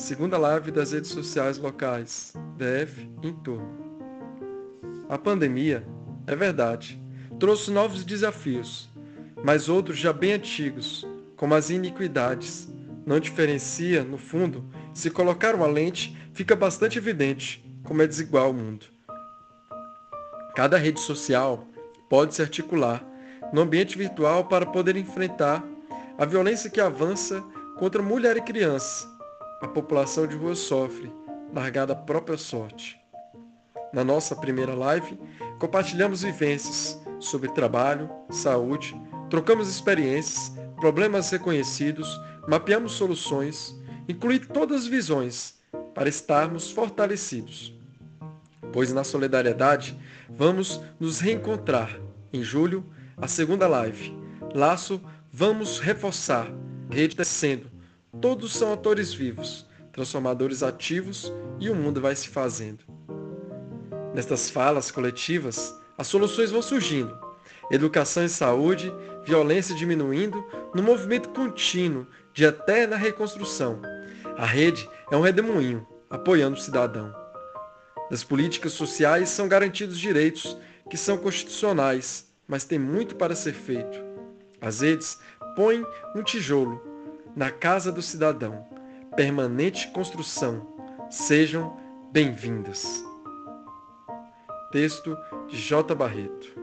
segunda live das redes sociais locais, DF em torno. A pandemia, é verdade, trouxe novos desafios, mas outros já bem antigos, como as iniquidades. Não diferencia, no fundo, se colocar uma lente, fica bastante evidente como é desigual o mundo. Cada rede social pode se articular no ambiente virtual para poder enfrentar a violência que avança contra mulher e criança. A população de rua sofre, largada à própria sorte. Na nossa primeira live, compartilhamos vivências sobre trabalho, saúde, trocamos experiências, problemas reconhecidos, mapeamos soluções, incluí todas as visões para estarmos fortalecidos. Pois na solidariedade vamos nos reencontrar. Em julho, a segunda live. Laço, vamos reforçar. Rede descendo. Todos são atores vivos, transformadores ativos e o mundo vai se fazendo. Nestas falas coletivas, as soluções vão surgindo. Educação e saúde, violência diminuindo, no movimento contínuo de eterna reconstrução. A rede é um redemoinho, apoiando o cidadão. Das políticas sociais são garantidos direitos que são constitucionais, mas tem muito para ser feito. As redes põem um tijolo na casa do cidadão. Permanente construção. Sejam bem-vindas. Texto de J. Barreto.